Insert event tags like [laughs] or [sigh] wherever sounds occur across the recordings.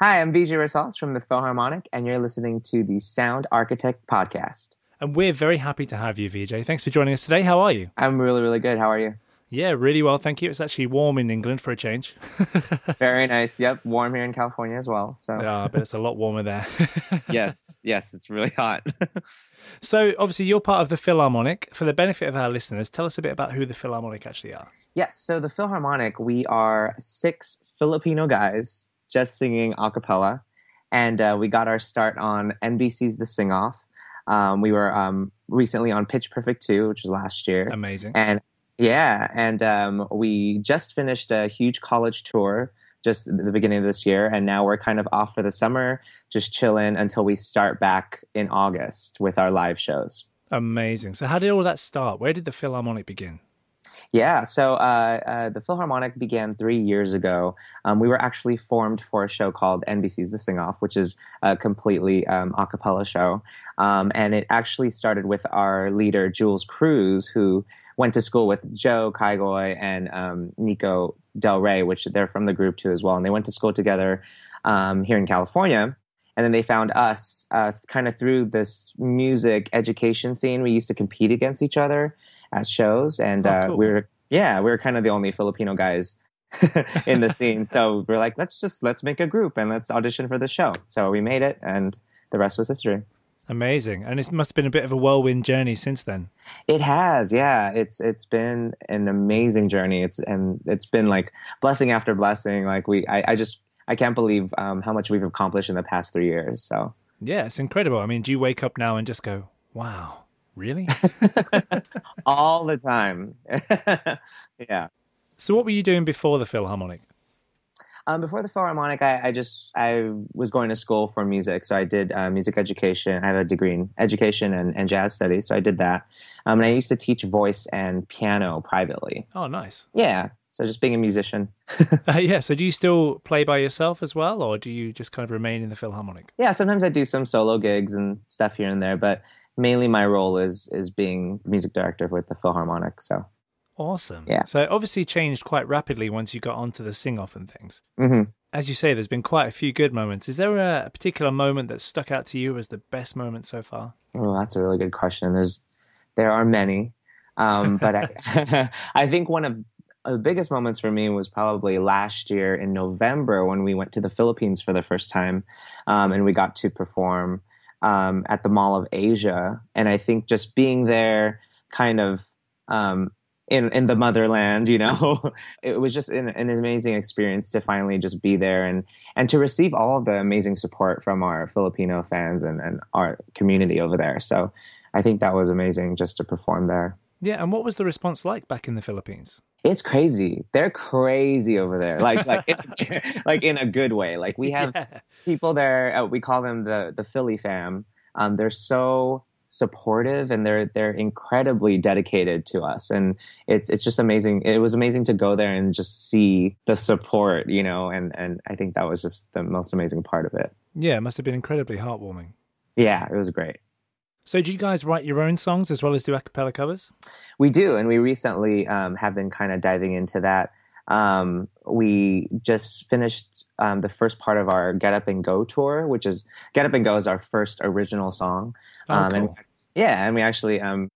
Hi, I'm VJ Rosales from the Filharmonic, and you're listening to the Sound Architect Podcast. And we're very happy to have you, VJ. Thanks for joining us today. How are you? I'm really, really good. How are you? Yeah, really well, thank you. It's actually warm in England for a change. [laughs] Very nice. Yep, warm here in California as well. So yeah, but it's a lot warmer there. [laughs] yes, yes, it's really hot. [laughs] so obviously, you're part of the Filharmonic. For the benefit of our listeners, tell us a bit about who the Filharmonic actually are. Yes, so the Filharmonic, we are six Filipino guys just singing a cappella, and uh, we got our start on NBC's The Sing Off. Um, we were um, recently on Pitch Perfect 2, which was last year. Amazing. And yeah, and um, we just finished a huge college tour just at the beginning of this year, and now we're kind of off for the summer, just chilling until we start back in August with our live shows. Amazing. So, how did all that start? Where did the Filharmonic begin? Yeah, so uh, uh, the Filharmonic began three years ago. Um, we were actually formed for a show called NBC's The Sing Off, which is a completely um, a cappella show. Um, and it actually started with our leader, Jules Cruz, who went to school with Joe Kaigoy and um, Nico Del Rey, which they're from the group too as well. And they went to school together um, here in California. And then they found us uh, kind of through this music education scene. We used to compete against each other at shows, and Oh, uh, cool. we were yeah, we were kind of the only Filipino guys [laughs] in the scene. So we're like, let's just let's make a group and let's audition for the show. So we made it, and the rest was history. Amazing. And it must have been a bit of a whirlwind journey since then. It has, yeah. It's it's been an amazing journey. It's and it's been like blessing after blessing. Like we, I, I just I can't believe um, how much we've accomplished in the past three years. So Yeah, it's incredible. I mean, do you wake up now and just go, wow, really? [laughs] all the time, [laughs] yeah. so, what were you doing before the Filharmonic? Um, before the Filharmonic, I, I just I was going to school for music, so I did uh, music education. I have a degree in education and, and jazz studies, so I did that. Um, and I used to teach voice and piano privately. Oh, nice. Yeah, so just being a musician. [laughs] Uh, yeah. So, do you still play by yourself as well, or do you just kind of remain in the Filharmonic? yeah, sometimes I do some solo gigs and stuff here and there, but mainly my role is is being music director with the Filharmonic. So, Awesome. Yeah. So, it obviously changed quite rapidly once you got onto the sing off and things. hmm As you say, there's been quite a few good moments. Is there a, a particular moment that stuck out to you as the best moment so far? oh, that's a really good question. There's there are many, um, [laughs] but I [laughs] I think one of the biggest moments for me was probably last year in November when we went to the Philippines for the first time, um, and we got to perform um, at the Mall of Asia. And I think just being there, kind of um, in in the motherland, you know, [laughs] it was just an, an amazing experience to finally just be there and and to receive all the amazing support from our Filipino fans and, and our community over there. So I think that was amazing just to perform there. Yeah. And what was the response like back in the Philippines? It's crazy. They're crazy over there. Like like [laughs] [laughs] like in a good way. Like we have Yeah. people there. Uh, we call them the the Philly fam. Um, they're so supportive and they're they're incredibly dedicated to us and it's it's just amazing it was amazing to go there and just see the support you know and and i think that was just the most amazing part of it Yeah. It must have been incredibly heartwarming. yeah it was great So, do you guys write your own songs as well as do a cappella covers? We do, and we recently um, have been kind of diving into that. Um, we just finished um, the first part of our Get Up and Go tour, which is Get Up and Go is our first original song. Oh, Um, and cool. yeah, and we actually um,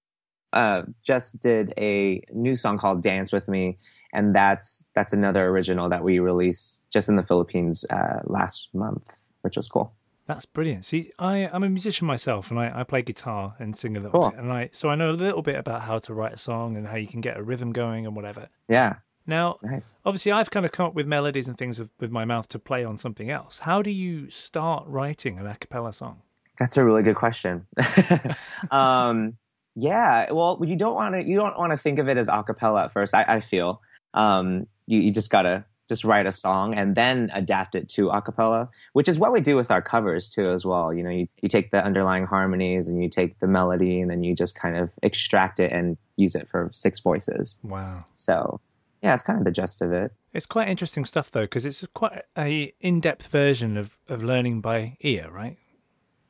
uh, just did a new song called "Dance with Me," and that's that's another original that we released just in the Philippines uh, last month, which was cool. That's brilliant. See, I, I'm a musician myself, and I, I play guitar and sing a little Cool. bit, and I so I know a little bit about how to write a song and how you can get a rhythm going and whatever. Yeah, Now, nice. obviously, I've kind of come up with melodies and things with, with my mouth to play on something else. How do you start writing an a cappella song? That's a really good question. [laughs] um, yeah, well, you don't want to you don't want to think of it as a cappella at first. I, I feel um, you, you just gotta just write a song and then adapt it to a cappella, which is what we do with our covers too, as well. You know, you, you take the underlying harmonies and you take the melody and then you just kind of extract it and use it for six voices. Wow. So, yeah, it's kind of the gist of it. It's quite interesting stuff though, because it's quite a in-depth version of, of learning by ear, right?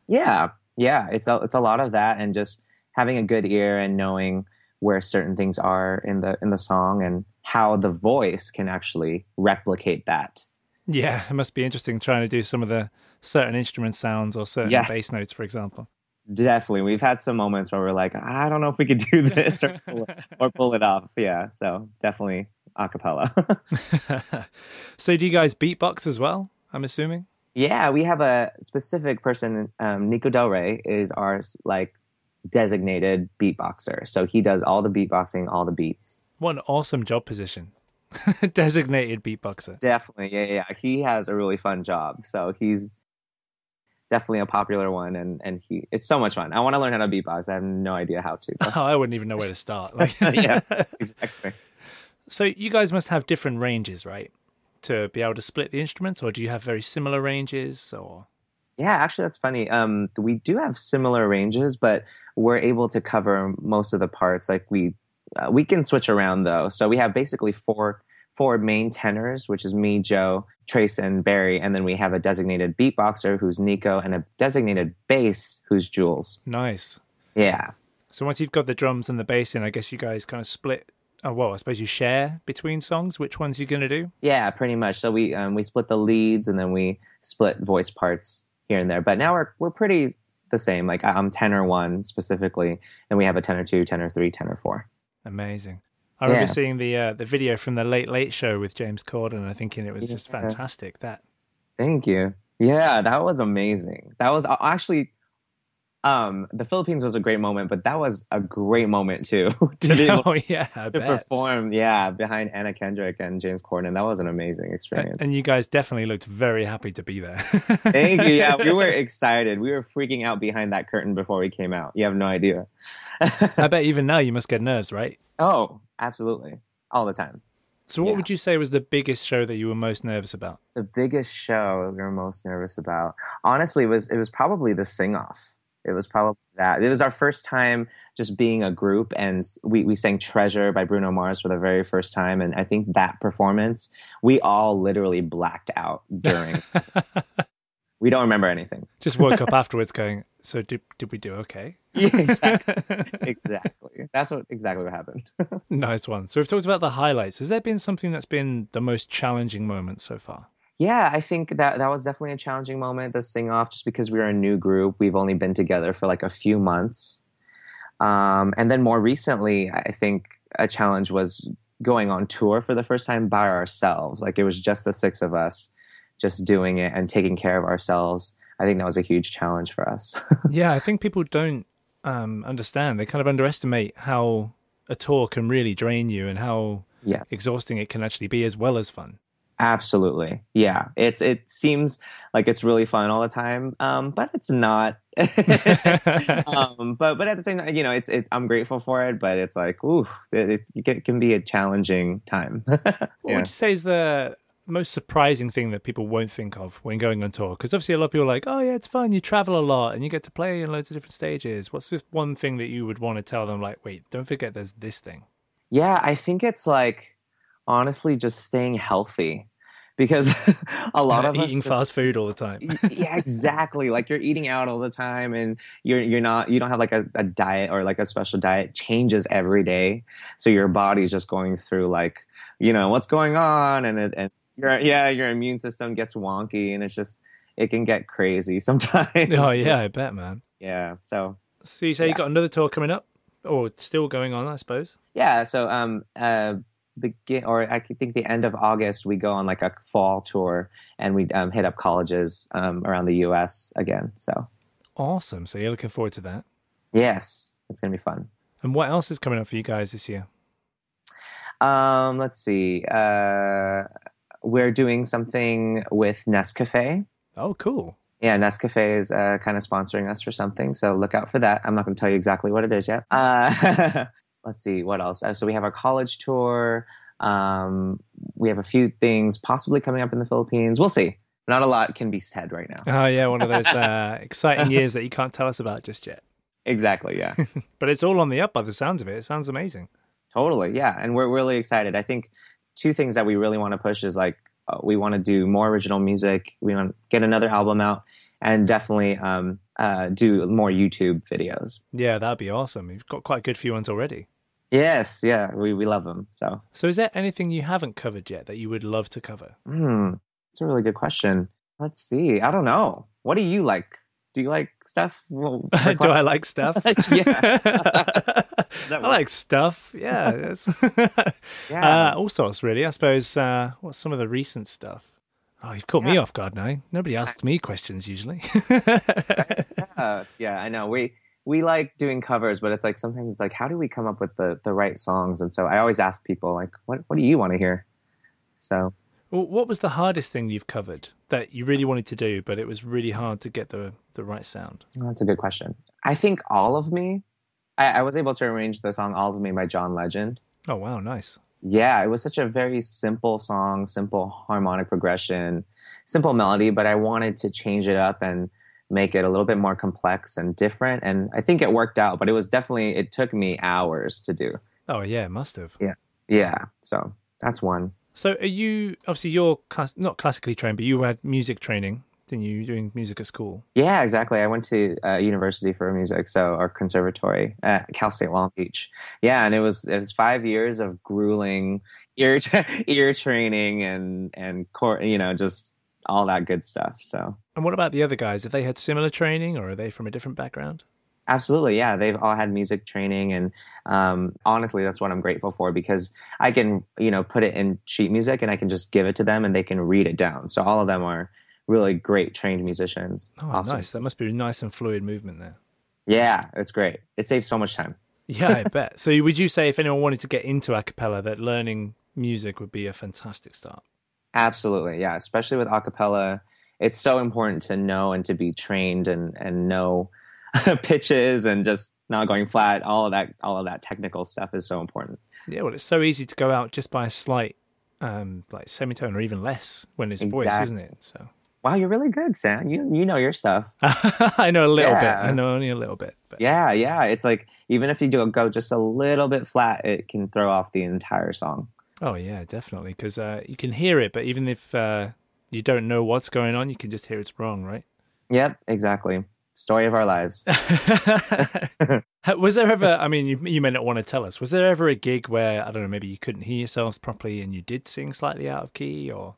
Yeah, yeah, it's a it's a lot of that, and just having a good ear and knowing where certain things are in the in the song and how the voice can actually replicate that Yeah, it must be interesting trying to do some of the certain instrument sounds or certain Yeah. bass notes, for example. Definitely, we've had some moments where we're like, I don't know if we could do [laughs] this or pull it, or pull it off. Yeah, so definitely a cappella. [laughs] so, do you guys beatbox as well? I'm assuming. yeah, we have a specific person. Um, Nico Del Rey is our like designated beatboxer, so he does all the beatboxing, all the beats. What an awesome job position. [laughs] Designated beatboxer. Definitely, yeah, yeah. He has a really fun job, so he's definitely a popular one, and and he it's so much fun. I want to learn how to beatbox. I have no idea how to. but- Oh, [laughs] I wouldn't even know where to start. [laughs] Like, yeah, exactly. So you guys must have different ranges, right? To be able to split the instruments, or do you have very similar ranges? Or Yeah, actually, that's funny. Um, we do have similar ranges, but we're able to cover most of the parts. Like we, uh, we can switch around though. So we have basically four four main tenors, which is me, Joe, Trace, and Barry, and then we have a designated beatboxer who's Nico, and a designated bass who's Jules. nice. Yeah, So once you've got the drums and the bass in, I guess you guys kind of split. Oh well, I suppose you share between songs. Which ones you gonna do? yeah, pretty much. So we um, we split the leads, and then we split voice parts here and there. But now we're we're pretty the same. Like I'm tenor one specifically, and we have a tenor two, tenor three, tenor four. Amazing. I remember Yeah. seeing the uh, the video from the Late Late Show with James Corden, and I thinking it was just Yeah. fantastic. That Thank you. Yeah, that was amazing. That was uh, actually um the Philippines was a great moment, but that was a great moment too [laughs] to [laughs] be oh yeah, I to bet. perform. Yeah, behind Anna Kendrick and James Corden. That was an amazing experience. And you guys definitely looked very happy to be there. Thank you. Yeah, we [laughs] were excited. We were freaking out behind that curtain before we came out. You have no idea. I bet even now you must get nerves, right? oh, absolutely. All the time. So, what Yeah. would you say was the biggest show that you were most nervous about? The biggest show we were most nervous about, honestly, was it was probably the sing off. It was probably that. It was our first time just being a group, and we, we sang Treasure by Bruno Mars for the very first time. And I think that performance, we all literally blacked out during. [laughs] we don't remember anything. Just woke up afterwards going, So, did, did we do okay? [laughs] Yeah, exactly. [laughs] exactly. That's what exactly what happened. nice one. So, we've talked about the highlights. Has there been something that's been the most challenging moment so far? Yeah, I think that that was definitely a challenging moment, the sing off, just because we were a new group. We've only been together for like a few months. Um, and then more recently, I think a challenge was going on tour for the first time by ourselves. Like it was just the six of us just doing it and taking care of ourselves. I think that was a huge challenge for us. [laughs] yeah, I think people don't um, understand. They kind of underestimate how a tour can really drain you and how yes. exhausting it can actually be, as well as fun. Absolutely. Yeah. It's it seems like it's really fun all the time. Um, but it's not. [laughs] um, but but at the same time, you know, it's it, I'm grateful for it, but it's like, ooh, it, it, it can be a challenging time. [laughs] What would you say is the most surprising thing that people won't think of when going on tour? Because obviously, a lot of people are like, oh, yeah, it's fun. You travel a lot and you get to play in loads of different stages. What's this one thing that you would want to tell them? Like, wait, don't forget there's this thing. Yeah, I think it's like honestly just staying healthy because [laughs] a lot of us eating just- fast food all the time. yeah, [laughs] exactly. Like you're eating out all the time, and you're you're not you don't have like a, a diet or like a special diet changes every day. So your body's just going through like you know what's going on, and it, and your yeah your immune system gets wonky, and it's just it can get crazy [laughs] sometimes. oh, yeah, I bet, man. yeah. So So you say you got another tour coming up? Or still going on, I suppose. yeah, so um uh begin or I think the end of August we go on like a fall tour and we um, hit up colleges um, around the U.S. again. So Awesome. So you're looking forward to that. yes, it's gonna be fun. And what else is coming up for you guys this year? Um, let's see. Uh, we're doing something with Nescafe. Oh, cool. Yeah, Nescafe is uh, kind of sponsoring us for something, so look out for that. I'm not going to tell you exactly what it is yet. Uh, [laughs] let's see what else. Uh, so we have our college tour. Um, we have a few things possibly coming up in the Philippines. We'll see. Not a lot can be said right now. Oh, yeah, one of those uh, [laughs] exciting years that you can't tell us about just yet. Exactly. Yeah. [laughs] But it's all on the up by the sounds of it. It sounds amazing. Totally, yeah, and we're really excited. I think two things that we really want to push is like uh, we want to do more original music. We want to get another album out, and definitely um, uh, do more YouTube videos. Yeah, that'd be awesome. You've got quite a good few ones already. Yes, yeah, we we love them. So, So, is there anything you haven't covered yet that you would love to cover? hmm. It's a really good question. Let's see. I don't know. What do you like? Do you like stuff? Well, [laughs] do I like stuff? [laughs] yeah. [laughs] I like stuff. Yeah. Yeah. Uh, all sorts, really. I suppose. Uh, what's some of the recent stuff? Oh, you've caught me off guard now. Nobody asked me questions usually. Uh, yeah, I know. We we like doing covers, but it's like sometimes it's like, how do we come up with the the right songs? And so I always ask people like, what what do you want to hear? So well, what was the hardest thing you've covered that you really wanted to do, but it was really hard to get the the right sound? that's a good question. I think all of me. I, I was able to arrange the song "All of Me" by John Legend. Oh wow, nice. Yeah, it was such a very simple song, simple harmonic progression, simple melody, but I wanted to change it up and make it a little bit more complex and different. And I think it worked out, but it was definitely, it took me hours to do. Oh yeah, it must have. Yeah. Yeah. So that's one. So are you obviously you're class, not classically trained, but you had music training, didn't you? Doing music at school. Yeah, exactly. I went to uh, university for music, so or conservatory at Cal State Long Beach. Yeah, and it was it was five years of grueling ear [laughs] ear training and and core, you know, just all that good stuff. So And what about the other guys? Have they had similar training, or are they from a different background? Absolutely, yeah. They've all had music training, and um, honestly, that's what I'm grateful for because I can, you know, put it in sheet music and I can just give it to them, and they can read it down. So all of them are really great trained musicians. Oh, Awesome. nice. That must be a nice and fluid movement there. Yeah, it's great. It saves so much time. [laughs] Yeah, I bet. So would you say if anyone wanted to get into a cappella that learning music would be a fantastic start? Absolutely, yeah. Especially with acapella, it's so important to know and to be trained and and know [laughs] pitches and just not going flat. All of that, all of that technical stuff is so important. Yeah, well, it's so easy to go out just by a slight, um, like semitone or even less when it's voice, isn't it? So Wow, you're really good, Sam. You you know your stuff. [laughs] I know a little bit. I know only a little bit. But Yeah, yeah. It's like even if you do a go just a little bit flat, it can throw off the entire song. Oh yeah, definitely. Because uh, you can hear it, but even if uh, you don't know what's going on, you can just hear it's wrong, right? Yep, exactly. Story of our lives. [laughs] [laughs] was there ever? I mean, you you may not want to tell us. Was there ever a gig where I don't know, maybe you couldn't hear yourselves properly and you did sing slightly out of key, or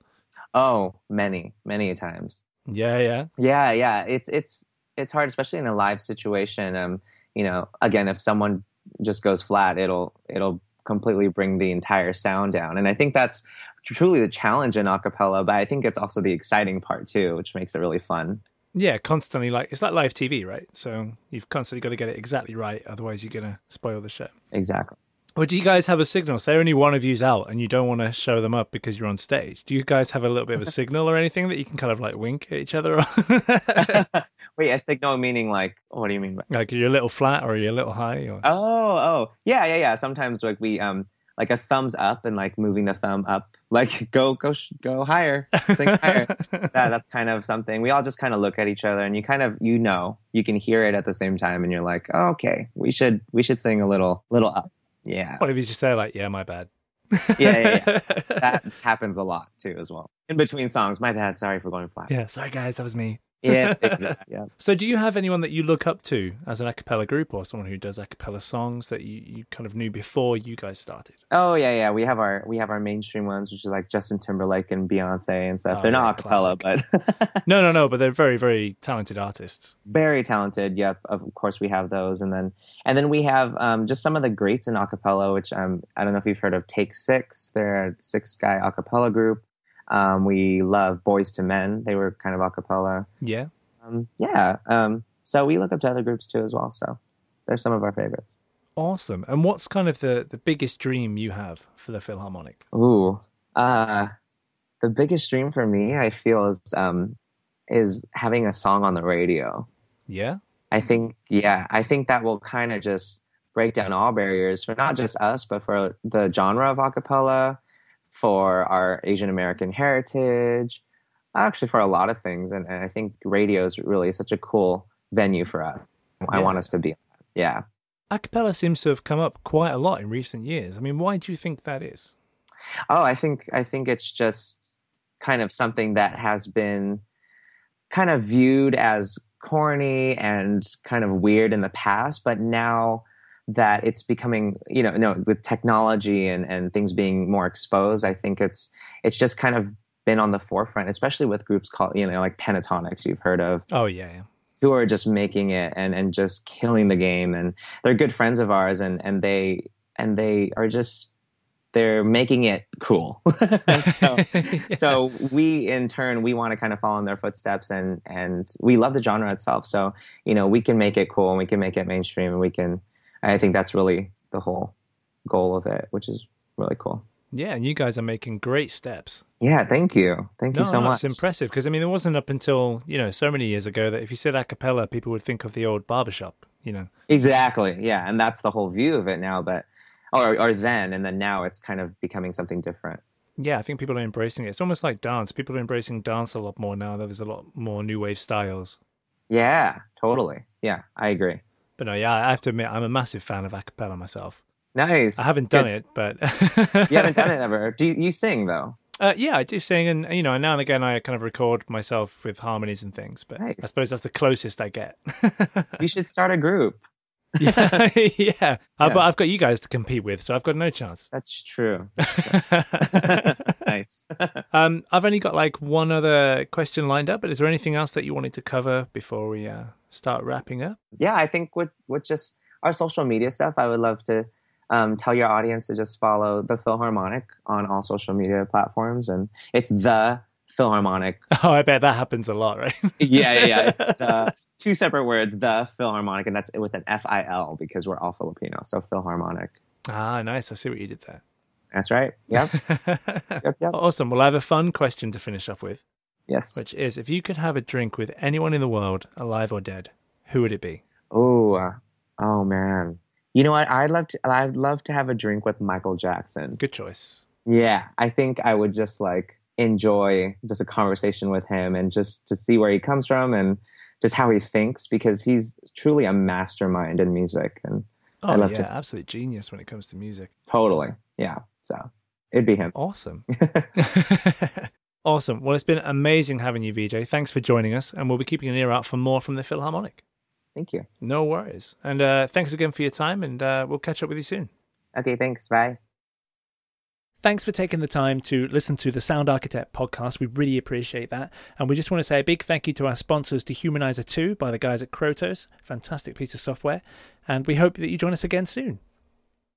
Oh, many, many times. yeah, yeah, Yeah, yeah. It's it's it's hard, especially in a live situation. Um, you know, again, if someone just goes flat, it'll it'll completely bring the entire sound down. And I think that's truly the challenge in acapella, but I think it's also the exciting part too, which makes it really fun. yeah. Constantly, like it's like live TV, right? So you've constantly got to get it exactly right, otherwise you're gonna spoil the show. Exactly. Or do you guys have a signal? Say only one of you's out and you don't want to show them up because you're on stage. Do you guys have a little bit of a [laughs] signal or anything that you can kind of like wink at each other on? [laughs] [laughs] Wait, a signal meaning like what do you mean by like you're a little flat or you're a little high? Or... Oh, oh, yeah, yeah, yeah. Sometimes like we um like a thumbs up and like moving the thumb up, like [laughs] go go sh- go higher, sing higher. [laughs] that, that's kind of something. We all just kind of look at each other, and you kind of you know you can hear it at the same time, and you're like, oh, okay, we should we should sing a little little up. Yeah, What if you just say like, "Yeah, my bad." yeah, yeah. [laughs] that happens a lot too as well. In between songs, my bad. Sorry for going flat. yeah, sorry guys, that was me. Yeah, [laughs] exactly. Yeah. So, do you have anyone that you look up to as an a cappella group or someone who does a cappella songs that you, you kind of knew before you guys started? Oh yeah, yeah. We have our we have our mainstream ones, which is like Justin Timberlake and Beyonce and stuff. Oh, They're yeah, not acapella, but [laughs] No, no, no, but they're very, very talented artists. very talented. Yep, of course we have those, and then and then we have um, just some of the greats in acapella, which um, I don't know if you've heard of Take Six. They're a six guy acapella group. Um, we love Boyz II Men. They were kind of acapella. Yeah. Um, yeah. Um, so we look up to other groups too as well. So they're some of our favorites. Awesome. And what's kind of the, the biggest dream you have for the Filharmonic? Ooh, uh, the biggest dream for me, I feel, is um, is having a song on the radio. Yeah. I think, yeah, I think that will kind of just break down all barriers for not just us, but for the genre of acapella, for our Asian American heritage, actually for a lot of things. And, and I think radio is really such a cool venue for us. I want us to be. Yeah. A cappella seems to have come up quite a lot in recent years. I mean, why do you think that is? Oh, I think I think it's just kind of something that has been kind of viewed as corny and kind of weird in the past, but now that it's becoming, you know, no, with technology and and things being more exposed, I think it's it's just kind of been on the forefront, especially with groups called you know like pentatonix You've heard of? Oh yeah, yeah. Who are just making it and and just killing the game, and they're good friends of ours, and and they and they are just they're making it cool. [laughs] so, [laughs] yeah. so, we in turn we want to kind of follow in their footsteps and and we love the genre itself. So you know we can make it cool and we can make it mainstream and we can. I think that's really the whole goal of it, which is really cool. Yeah, and you guys are making great steps. Yeah, thank you. Thank no, you so no, much. It's impressive because I mean, it wasn't up until you know so many years ago that if you said a cappella, people would think of the old barbershop. You know. Exactly. Yeah, and that's the whole view of it now. But or or then and then now it's kind of becoming something different. Yeah, I think people are embracing it. It's almost like dance. People are embracing dance a lot more now. There's a lot more new wave styles. Yeah, totally. Yeah, I agree. But no, yeah, I have to admit, I'm a massive fan of a cappella myself. Nice. I haven't done Good. it, but you haven't done it [laughs] ever. Do you, you sing though? Uh, yeah, I do sing, and you know, now and again, I kind of record myself with harmonies and things. But nice. I suppose that's the closest I get. [laughs] you should start a group. yeah, yeah. [laughs] yeah. Uh, but I've got you guys to compete with, so I've got no chance. That's true. nice. um, I've only got like one other question lined up, but is there anything else that you wanted to cover before we uh, start wrapping up? Yeah, I think with with just our social media stuff, I would love to um, tell your audience to just follow the Filharmonic on all social media platforms, and it's the Filharmonic. [laughs] Oh, I bet that happens a lot, right? [laughs] yeah, yeah, yeah. It's [laughs] the two separate words, the Filharmonic, and that's with an F I L because we're all Filipino, so Filharmonic. Ah, nice. I see what you did there. That's right. Yep. yep, yep. Awesome. Well, I have a fun question to finish off with. Yes. Which is, if you could have a drink with anyone in the world, alive or dead, who would it be? Oh, uh, oh man. You know what? I'd love to. I'd love to have a drink with Michael Jackson. Good choice. Yeah, I think I would just like enjoy just a conversation with him and just to see where he comes from and just how he thinks because he's truly a mastermind in music and oh I love yeah to... absolute genius when it comes to music totally yeah so it'd be him awesome [laughs] [laughs] awesome well it's been amazing having you vj thanks for joining us and we'll be keeping an ear out for more from the filharmonic thank you no worries and uh, thanks again for your time and uh, we'll catch up with you soon okay thanks bye Thanks for taking the time to listen to the Sound Architect podcast. We really appreciate that. And we just want to say a big thank you to our sponsors, Dehumaniser 2 by the guys at Krotos. Fantastic piece of software. And we hope that you join us again soon.